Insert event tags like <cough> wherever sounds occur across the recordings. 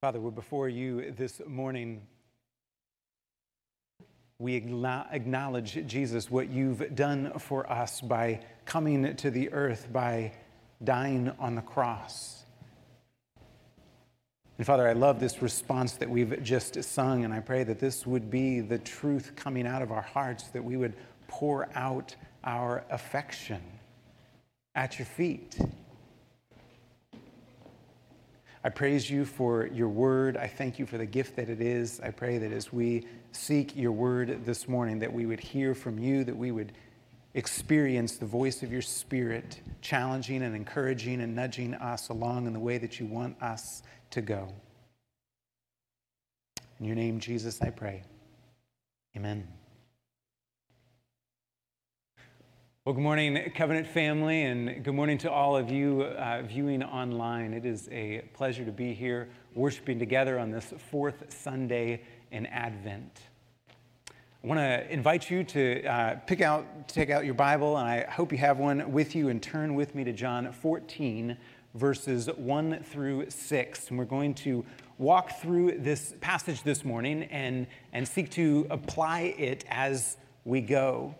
Father, we're before you this morning. We acknowledge, Jesus, what you've done for us by coming to the earth, by dying on the cross. And Father, I love this response that we've just sung, and I pray that this would be the truth coming out of our hearts, that we would pour out our affection at your feet. I praise you for your word. I thank you for the gift that it is. I pray that as we seek your word this morning, that we would hear from you, that we would experience the voice of your spirit, challenging and encouraging and nudging us along in the way that you want us to go. In your name, Jesus, I pray. Amen. Well, good morning, Covenant family, and good morning to all of you uh, viewing online. It is a pleasure to be here worshiping together on this fourth Sunday in Advent. I want to invite you to uh, pick out, take out your Bible, and I hope you have one with you, and turn with me to John 14, verses 1 through 6. And we're going to walk through this passage this morning and, and seek to apply it as we go.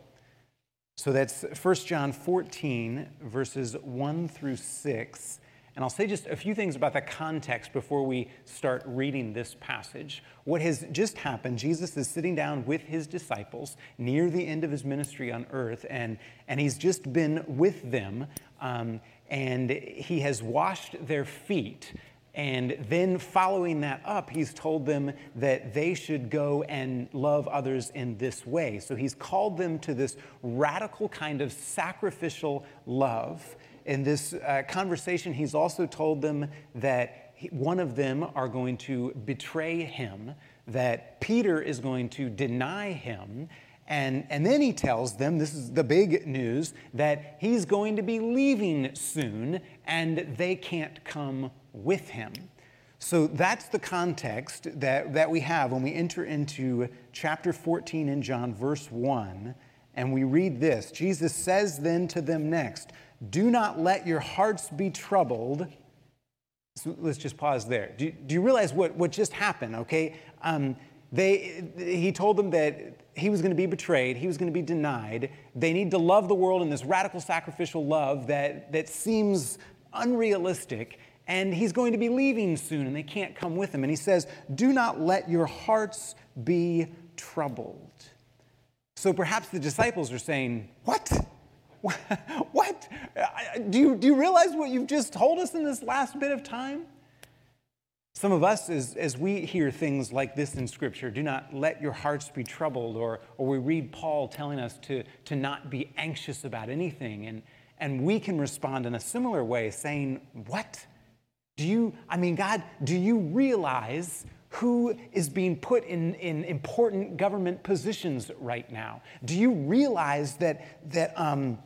So that's 1 John 14, verses 1 through 6. And I'll say just a few things about the context before we start reading this passage. What has just happened, Jesus is sitting down with his disciples near the end of his ministry on earth, and, and he's just been with them, um, and he has washed their feet. And then, following that up, he's told them that they should go and love others in this way. So, he's called them to this radical kind of sacrificial love. In this uh, conversation, he's also told them that one of them are going to betray him, that Peter is going to deny him, and, and then he tells them this is the big news that he's going to be leaving soon and they can't come with him. So that's the context that, that we have when we enter into chapter 14 in John, verse 1, and we read this Jesus says then to them next, Do not let your hearts be troubled. So let's just pause there. Do, do you realize what, what just happened, okay? Um, they, he told them that he was going to be betrayed, he was going to be denied. They need to love the world in this radical sacrificial love that, that seems unrealistic and he's going to be leaving soon, and they can't come with him. And he says, Do not let your hearts be troubled. So perhaps the disciples are saying, What? <laughs> What? Do you, do you realize what you've just told us in this last bit of time? Some of us, as, as we hear things like this in Scripture, do not let your hearts be troubled, or, or we read Paul telling us to, to not be anxious about anything. And, and we can respond in a similar way, saying, What? Do you, I mean, God, do you realize who is being put in, in important government positions right now? Do you realize that, that, um,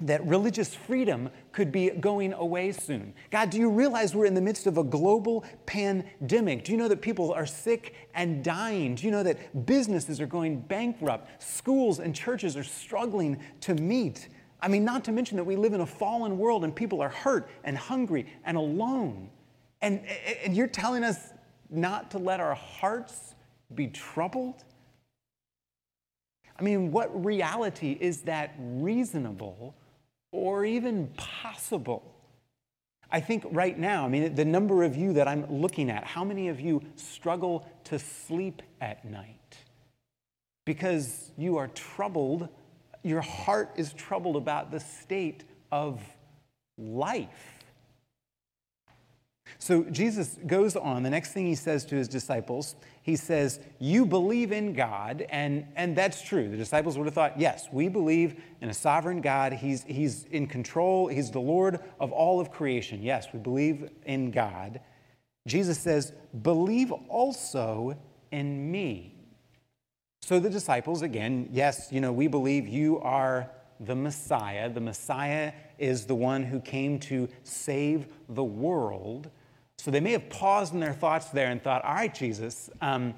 that religious freedom could be going away soon? God, do you realize we're in the midst of a global pandemic? Do you know that people are sick and dying? Do you know that businesses are going bankrupt? Schools and churches are struggling to meet? I mean, not to mention that we live in a fallen world and people are hurt and hungry and alone. And, and you're telling us not to let our hearts be troubled? I mean, what reality is that reasonable or even possible? I think right now, I mean, the number of you that I'm looking at, how many of you struggle to sleep at night? Because you are troubled your heart is troubled about the state of life. So Jesus goes on. The next thing he says to his disciples, he says, You believe in God, and, and that's true. The disciples would have thought, Yes, we believe in a sovereign God. He's, he's in control, He's the Lord of all of creation. Yes, we believe in God. Jesus says, Believe also in me. So the disciples, again, yes, you know, we believe you are the Messiah. The Messiah is the one who came to save the world. So they may have paused in their thoughts there and thought, all right, Jesus, um,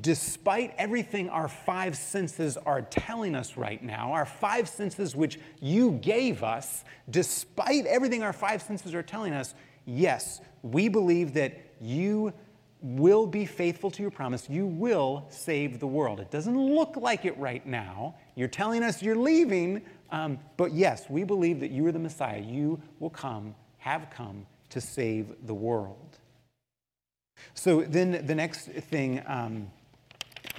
despite everything our five senses are telling us right now, our five senses which you gave us, despite everything our five senses are telling us, yes, we believe that you will be faithful to your promise. You will save the world. It doesn't look like it right now. You're telling us you're leaving, um, but yes, we believe that you are the Messiah. You will come, have come to save the world. So then the next thing um,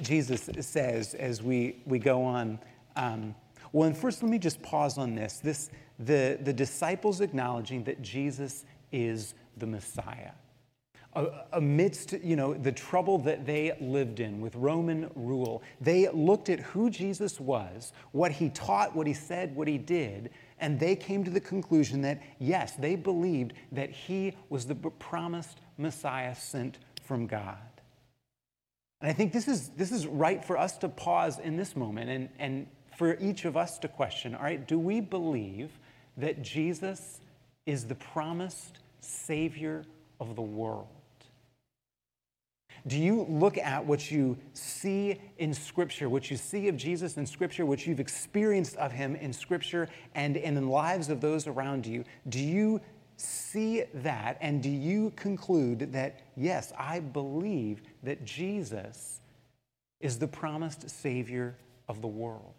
Jesus says as we, we go on, um, well, and first let me just pause on this. This the, the disciples acknowledging that Jesus is the Messiah amidst you know the trouble that they lived in with roman rule they looked at who jesus was what he taught what he said what he did and they came to the conclusion that yes they believed that he was the promised messiah sent from god. And i think this is this is right for us to pause in this moment and and for each of us to question all right do we believe that jesus is the promised savior of the world do you look at what you see in Scripture, what you see of Jesus in Scripture, what you've experienced of him in Scripture and in the lives of those around you? Do you see that and do you conclude that, yes, I believe that Jesus is the promised Savior of the world?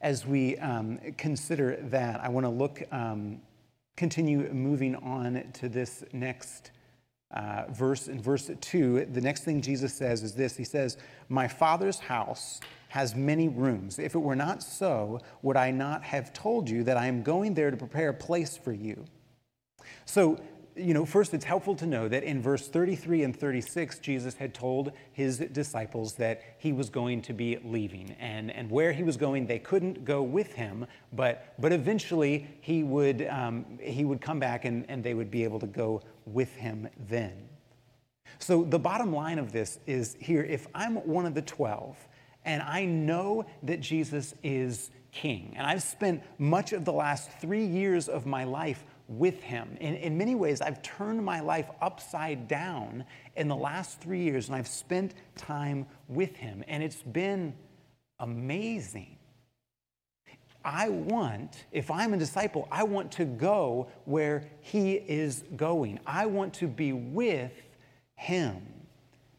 As we um, consider that, I want to look. Um, continue moving on to this next uh, verse. In verse 2, the next thing Jesus says is this He says, My Father's house has many rooms. If it were not so, would I not have told you that I am going there to prepare a place for you? So, you know, first it's helpful to know that in verse 33 and 36, Jesus had told his disciples that he was going to be leaving. And, and where he was going, they couldn't go with him, but, but eventually he would, um, he would come back and, and they would be able to go with him then. So the bottom line of this is here if I'm one of the 12 and I know that Jesus is king, and I've spent much of the last three years of my life with him. In, in many ways, I've turned my life upside down in the last three years, and I've spent time with him, and it's been amazing. I want, if I'm a disciple, I want to go where he is going. I want to be with him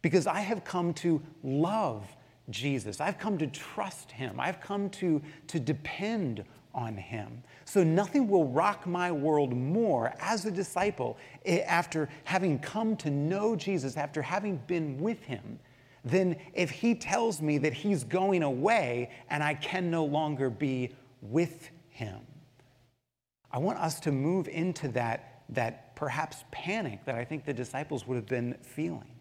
because I have come to love Jesus. I've come to trust him. I've come to, to depend on him. So nothing will rock my world more as a disciple eh, after having come to know Jesus, after having been with him, than if he tells me that he's going away and I can no longer be with him. I want us to move into that, that perhaps panic that I think the disciples would have been feeling.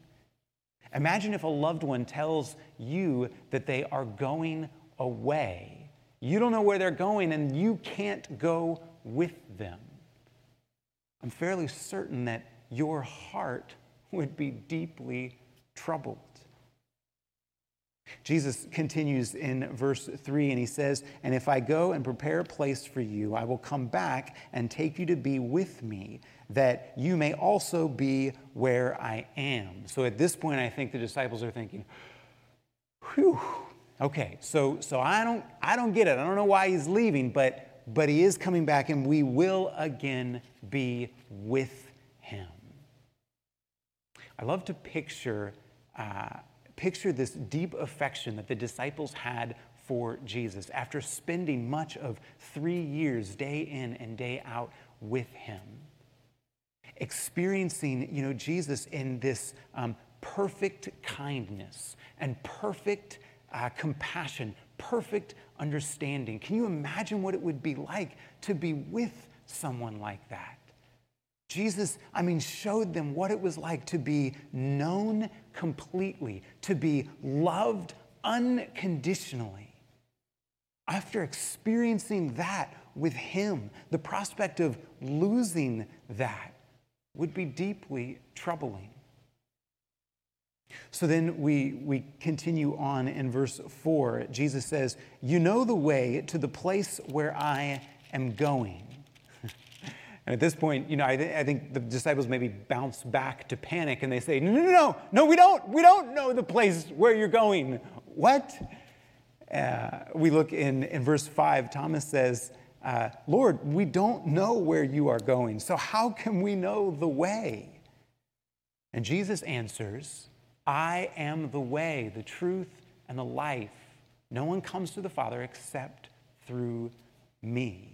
Imagine if a loved one tells you that they are going away you don't know where they're going, and you can't go with them. I'm fairly certain that your heart would be deeply troubled. Jesus continues in verse 3 and he says, And if I go and prepare a place for you, I will come back and take you to be with me, that you may also be where I am. So at this point, I think the disciples are thinking, Whew, Okay, so, so I, don't, I don't get it. I don't know why he's leaving, but, but he is coming back and we will again be with him. I love to picture, uh, picture this deep affection that the disciples had for Jesus after spending much of three years, day in and day out, with him. Experiencing, you know, Jesus in this um, perfect kindness and perfect uh, compassion, perfect understanding. Can you imagine what it would be like to be with someone like that? Jesus, I mean, showed them what it was like to be known completely, to be loved unconditionally. After experiencing that with Him, the prospect of losing that would be deeply troubling. So then we, we continue on in verse 4. Jesus says, You know the way to the place where I am going. <laughs> and at this point, you know, I, th- I think the disciples maybe bounce back to panic and they say, No, no, no, no, we don't. We don't know the place where you're going. What? Uh, we look in, in verse 5, Thomas says, uh, Lord, we don't know where you are going, so how can we know the way? And Jesus answers, I am the way, the truth, and the life. No one comes to the Father except through me.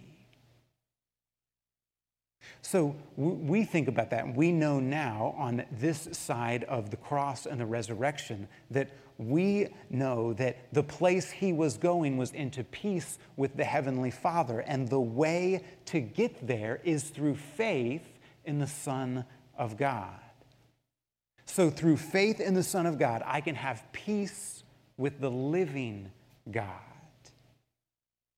So we think about that, we know now on this side of the cross and the resurrection that we know that the place he was going was into peace with the Heavenly Father, and the way to get there is through faith in the Son of God. So, through faith in the Son of God, I can have peace with the living God.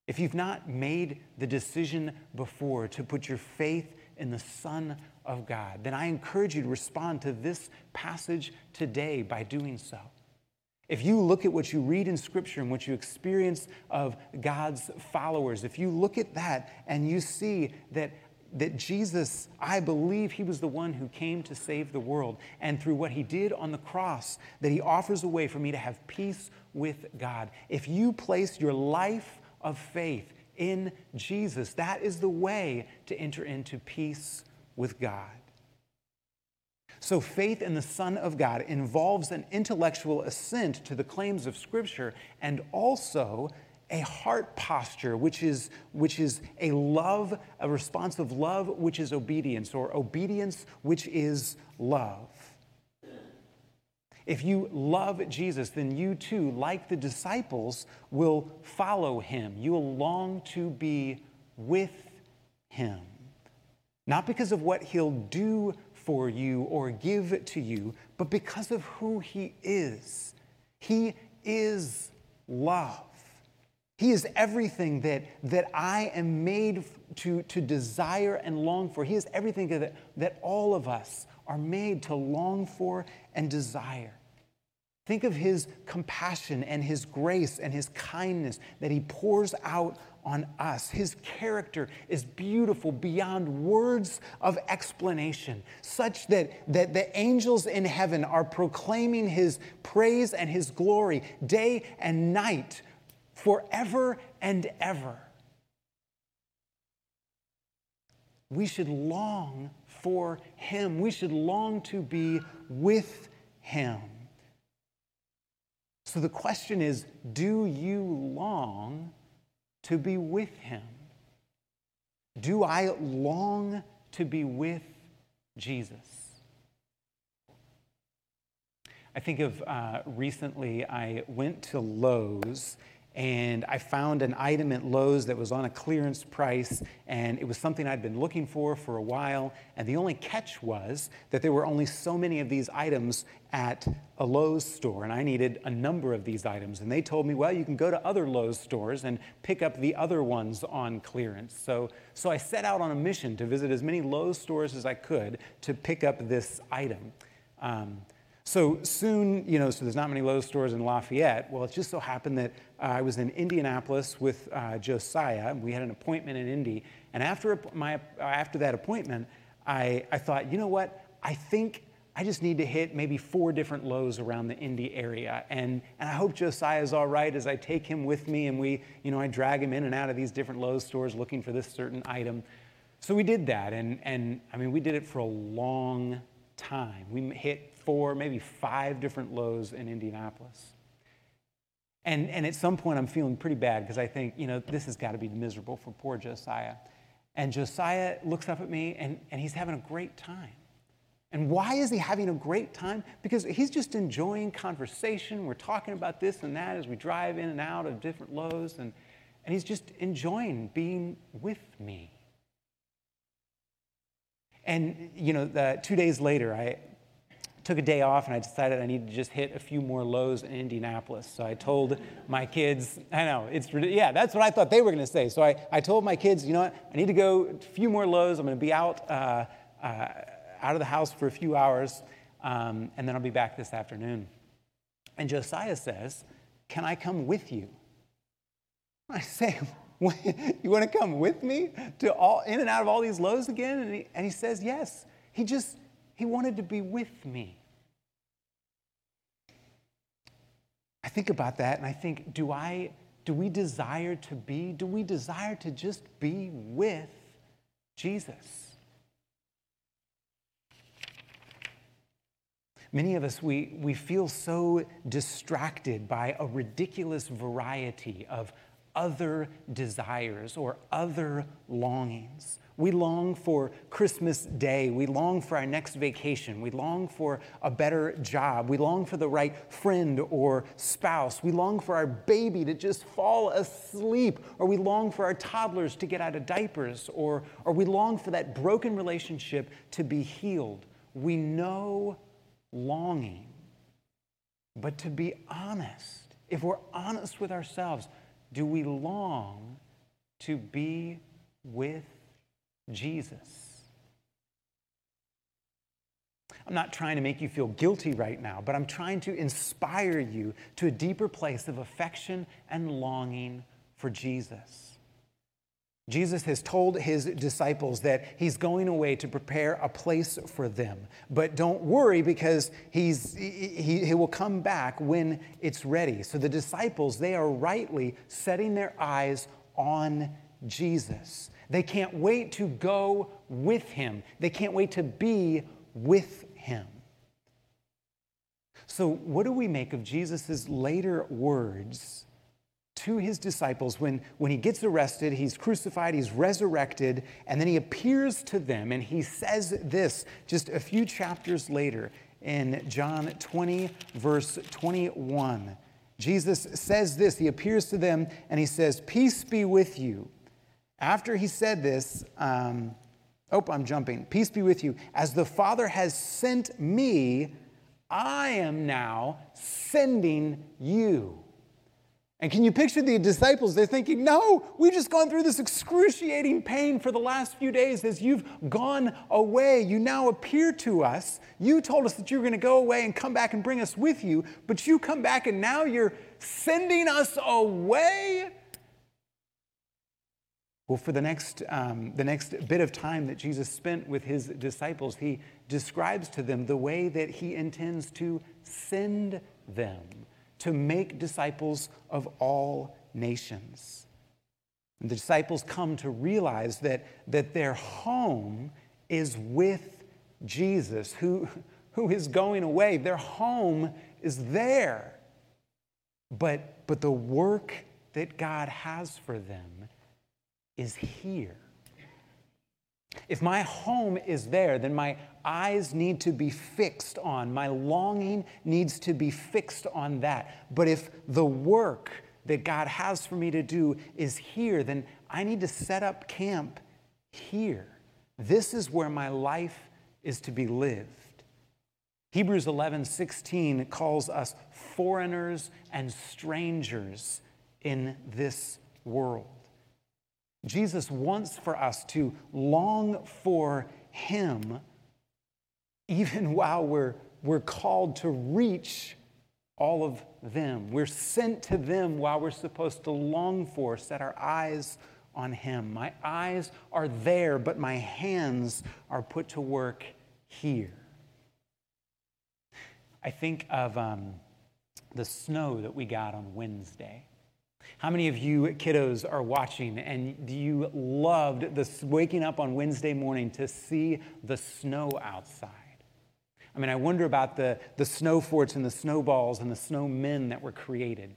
If you've not made the decision before to put your faith in the Son of God, then I encourage you to respond to this passage today by doing so. If you look at what you read in Scripture and what you experience of God's followers, if you look at that and you see that that Jesus, I believe he was the one who came to save the world. And through what he did on the cross, that he offers a way for me to have peace with God. If you place your life of faith in Jesus, that is the way to enter into peace with God. So, faith in the Son of God involves an intellectual assent to the claims of Scripture and also a heart posture, which is, which is a love, a response of love, which is obedience, or obedience, which is love. If you love Jesus, then you too, like the disciples, will follow him. You will long to be with him. Not because of what he'll do for you or give to you, but because of who he is. He is love. He is everything that, that I am made to, to desire and long for. He is everything that, that all of us are made to long for and desire. Think of his compassion and his grace and his kindness that he pours out on us. His character is beautiful beyond words of explanation, such that, that the angels in heaven are proclaiming his praise and his glory day and night forever and ever. We should long for Him. We should long to be with Him. So the question is do you long to be with Him? Do I long to be with Jesus? I think of uh, recently, I went to Lowe's and I found an item at Lowe's that was on a clearance price, and it was something I'd been looking for for a while. And the only catch was that there were only so many of these items at a Lowe's store, and I needed a number of these items. And they told me, well, you can go to other Lowe's stores and pick up the other ones on clearance. So, so I set out on a mission to visit as many Lowe's stores as I could to pick up this item. Um, so soon, you know, so there's not many Lowe's stores in Lafayette. Well, it just so happened that uh, I was in Indianapolis with uh, Josiah. And we had an appointment in Indy. And after, my, after that appointment, I, I thought, you know what? I think I just need to hit maybe four different Lowe's around the Indy area. And, and I hope Josiah's all right as I take him with me and we, you know, I drag him in and out of these different Lowe's stores looking for this certain item. So we did that. And, and I mean, we did it for a long time. We hit four, maybe five different Lowe's in Indianapolis. And, and at some point, I'm feeling pretty bad because I think, you know, this has got to be miserable for poor Josiah. And Josiah looks up at me and, and he's having a great time. And why is he having a great time? Because he's just enjoying conversation. We're talking about this and that as we drive in and out of different Lowe's, and, and he's just enjoying being with me. And, you know, the, two days later, I, took a day off and I decided I needed to just hit a few more Lowe's in Indianapolis. So I told my kids, I know, it's, yeah, that's what I thought they were going to say. So I, I told my kids, you know what, I need to go a few more Lowe's. I'm going to be out, uh, uh, out of the house for a few hours, um, and then I'll be back this afternoon. And Josiah says, Can I come with you? I say, You want to come with me to all in and out of all these Lowe's again? And he, and he says, Yes. He just he wanted to be with me. I think about that and I think, do I, do we desire to be? Do we desire to just be with Jesus? Many of us, we, we feel so distracted by a ridiculous variety of other desires or other longings. We long for Christmas Day. We long for our next vacation. We long for a better job. We long for the right friend or spouse. We long for our baby to just fall asleep. Or we long for our toddlers to get out of diapers. Or, or we long for that broken relationship to be healed. We know longing. But to be honest, if we're honest with ourselves, do we long to be with Jesus? I'm not trying to make you feel guilty right now, but I'm trying to inspire you to a deeper place of affection and longing for Jesus. Jesus has told his disciples that he's going away to prepare a place for them. But don't worry because he's, he, he will come back when it's ready. So the disciples, they are rightly setting their eyes on Jesus. They can't wait to go with him, they can't wait to be with him. So, what do we make of Jesus' later words to his disciples when, when he gets arrested, he's crucified, he's resurrected, and then he appears to them and he says this just a few chapters later in John 20, verse 21. Jesus says this, he appears to them and he says, Peace be with you. After he said this, um, oh, I'm jumping. Peace be with you. As the Father has sent me, I am now sending you. And can you picture the disciples? They're thinking, no, we've just gone through this excruciating pain for the last few days as you've gone away. You now appear to us. You told us that you were going to go away and come back and bring us with you, but you come back and now you're sending us away. Well, for the next, um, the next bit of time that Jesus spent with his disciples, he describes to them the way that he intends to send them to make disciples of all nations. And the disciples come to realize that, that their home is with Jesus, who, who is going away. Their home is there. But, but the work that God has for them is here. If my home is there, then my eyes need to be fixed on, my longing needs to be fixed on that. But if the work that God has for me to do is here, then I need to set up camp here. This is where my life is to be lived. Hebrews 11 16 calls us foreigners and strangers in this world. Jesus wants for us to long for Him even <laughs> while we're, we're called to reach all of them. We're sent to them while we're supposed to long for, set our eyes on Him. My eyes are there, but my hands are put to work here. I think of um, the snow that we got on Wednesday. How many of you kiddos are watching and do you loved this waking up on Wednesday morning to see the snow outside? I mean, I wonder about the, the snow forts and the snowballs and the snowmen that were created.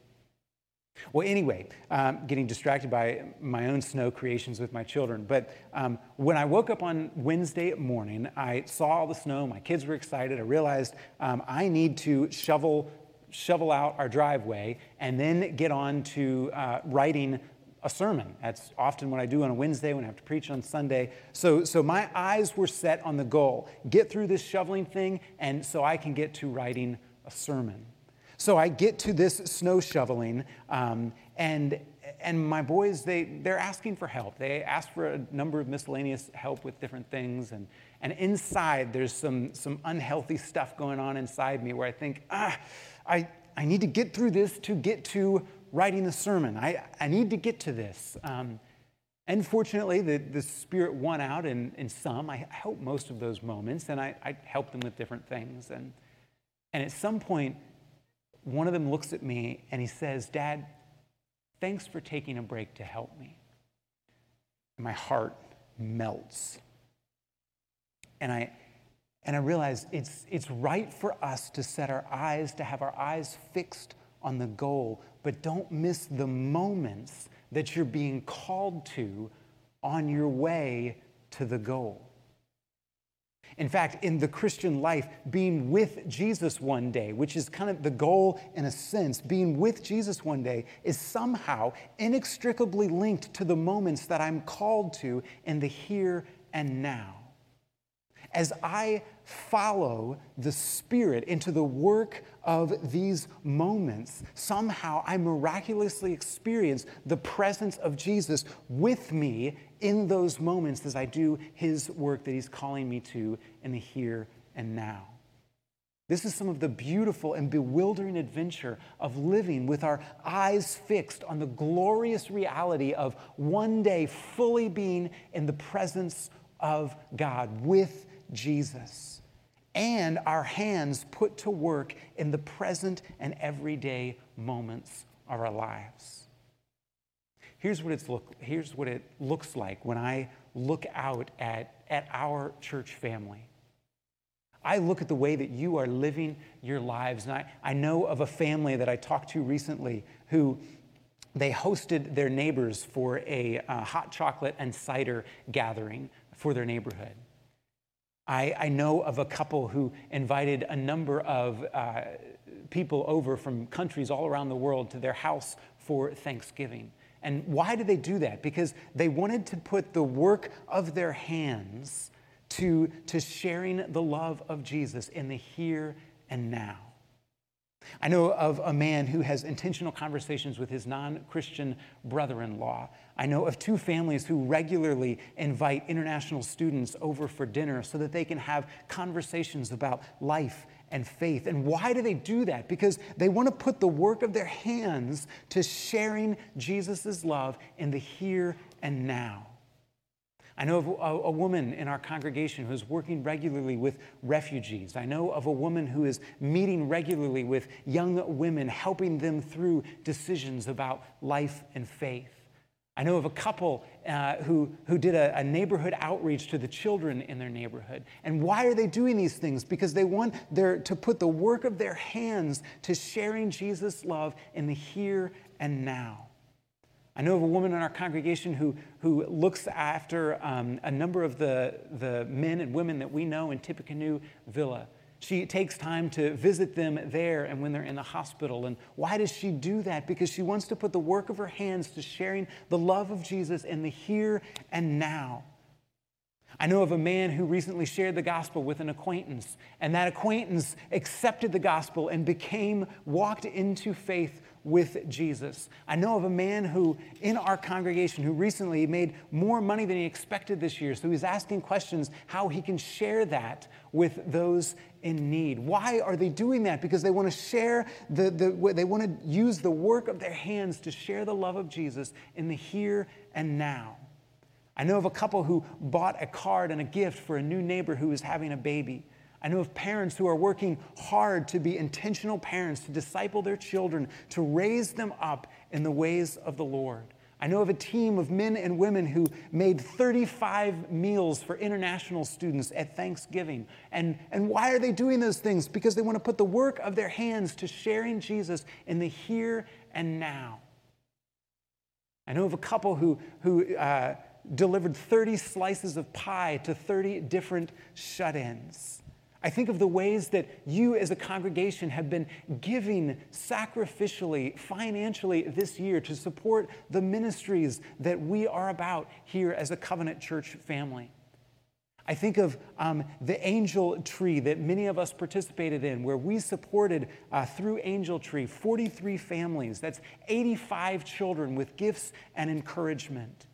Well, anyway, um, getting distracted by my own snow creations with my children. But um, when I woke up on Wednesday morning, I saw all the snow. My kids were excited. I realized um, I need to shovel shovel out our driveway, and then get on to uh, writing a sermon. That's often what I do on a Wednesday when I have to preach on Sunday. So, so my eyes were set on the goal get through this shoveling thing, and so I can get to writing a sermon. So I get to this snow shoveling, um, and, and my boys, they, they're asking for help. They ask for a number of miscellaneous help with different things. And, and inside, there's some, some unhealthy stuff going on inside me where I think, ah, I, I need to get through this to get to writing the sermon. I, I need to get to this. Um, and fortunately, the, the Spirit won out in, in some. I helped most of those moments, and I, I helped them with different things. And, and at some point, one of them looks at me and he says, Dad, Thanks for taking a break to help me. My heart melts. And I, and I realize it's, it's right for us to set our eyes, to have our eyes fixed on the goal, but don't miss the moments that you're being called to on your way to the goal. In fact, in the Christian life, being with Jesus one day, which is kind of the goal in a sense, being with Jesus one day is somehow inextricably linked to the moments that I'm called to in the here and now as I follow the Spirit into the work of these moments, somehow I miraculously experience the presence of Jesus with me in those moments as I do His work that He's calling me to in the here and now. This is some of the beautiful and bewildering adventure of living with our eyes fixed on the glorious reality of one day fully being in the presence of God with Jesus and our hands put to work in the present and everyday moments of our lives. Here's what, it's look, here's what it looks like when I look out at, at our church family. I look at the way that you are living your lives, and I, I know of a family that I talked to recently who they hosted their neighbors for a uh, hot chocolate and cider gathering for their neighborhood. I, I know of a couple who invited a number of uh, people over from countries all around the world to their house for Thanksgiving. And why did they do that? Because they wanted to put the work of their hands to, to sharing the love of Jesus in the here and now. I know of a man who has intentional conversations with his non Christian brother in law. I know of two families who regularly invite international students over for dinner so that they can have conversations about life and faith. And why do they do that? Because they want to put the work of their hands to sharing Jesus' love in the here and now. I know of a, a, woman in our congregation who's working regularly with refugees. I know of a woman who is meeting regularly with young women, helping them through decisions about life and faith. I know of a couple uh, who, who did a, a neighborhood outreach to the children in their neighborhood. And why are they doing these things? Because they want their, to put the work of their hands to sharing Jesus' love in the here and now. I know of a woman in our congregation who, who looks after um, a number of the, the men and women that we know in Tippecanoe Villa. She takes time to visit them there and when they're in the hospital. And why does she do that? Because she wants to put the work of her hands to sharing the love of Jesus in the here and now. I know of a man who recently shared the gospel with an acquaintance, and that acquaintance accepted the gospel and became, walked into faith with Jesus. I know of a man who, in our congregation, who recently made more money than he expected this year. So he's asking questions how he can share that with those in need. Why are they doing that? Because they want to share the, the they want to use the work of their hands to share the love of Jesus in the here and now. I know of a couple who bought a card and a gift for a new neighbor who was having a baby. I know of parents who are working hard to be intentional parents, to disciple their children, to raise them up in the ways of the Lord. I know of a team of men and women who made 35 meals for international students at Thanksgiving. And, and why are they doing those things? Because they want to put the work of their hands to sharing Jesus in the here and now. I know of a couple who, who uh, delivered 30 slices of pie to 30 different shut ins. I think of the ways that you as a congregation have been giving sacrificially, financially this year to support the ministries that we are about here as a covenant church family. I think of um, the Angel Tree that many of us participated in, where we supported uh, through Angel Tree 43 families. That's 85 children with gifts and encouragement.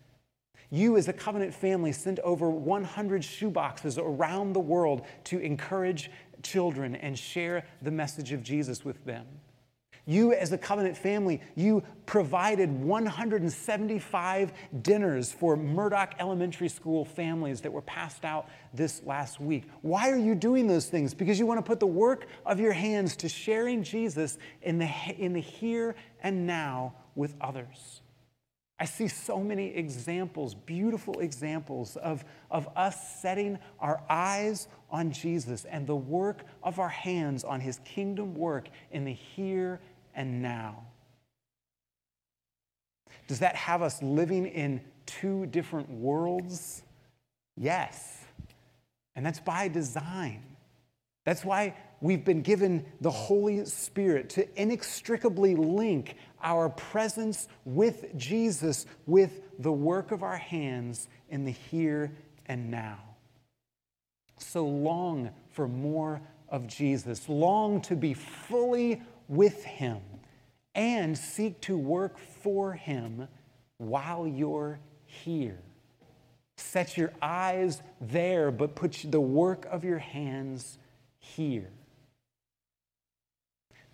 You, as a covenant family, sent over 100 shoeboxes around the world to encourage children and share the message of Jesus with them. You, as a covenant family, you provided 175 dinners for Murdock Elementary School families that were passed out this last week. Why are you doing those things? Because you want to put the work of your hands to sharing Jesus in the, in the here and now with others. I see so many examples, beautiful examples of, of us setting our eyes on Jesus and the work of our hands on his kingdom work in the here and now. Does that have us living in two different worlds? Yes. And that's by design. That's why we've been given the Holy Spirit to inextricably link our presence with Jesus with the work of our hands in the here and now. So long for more of Jesus, long to be fully with Him, and seek to work for Him while you're here. Set your eyes there, but put the work of your hands here.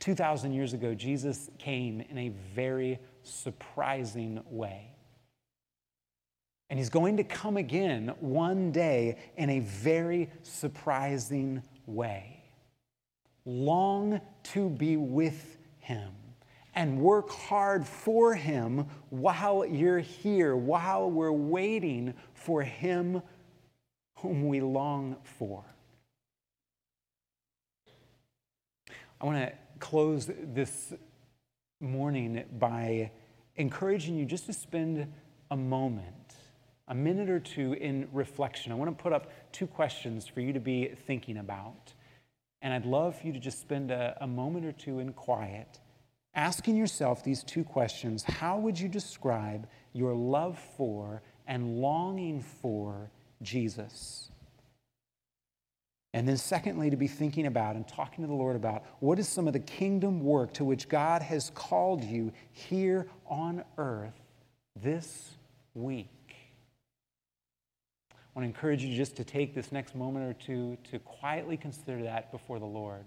2,000 years ago, Jesus came in a very surprising way. And he's going to come again one day in a very surprising way. Long to be with him and work hard for him while you're here, while we're waiting for him whom we long for. I want to close this morning by encouraging you just to spend a moment, a minute or two in reflection. I want to put up two questions for you to be thinking about. And I'd love for you to just spend a, a moment or two in quiet asking yourself these two questions How would you describe your love for and longing for Jesus? And then, secondly, to be thinking about and talking to the Lord about what is some of the kingdom work to which God has called you here on earth this week. I want to encourage you just to take this next moment or two to quietly consider that before the Lord.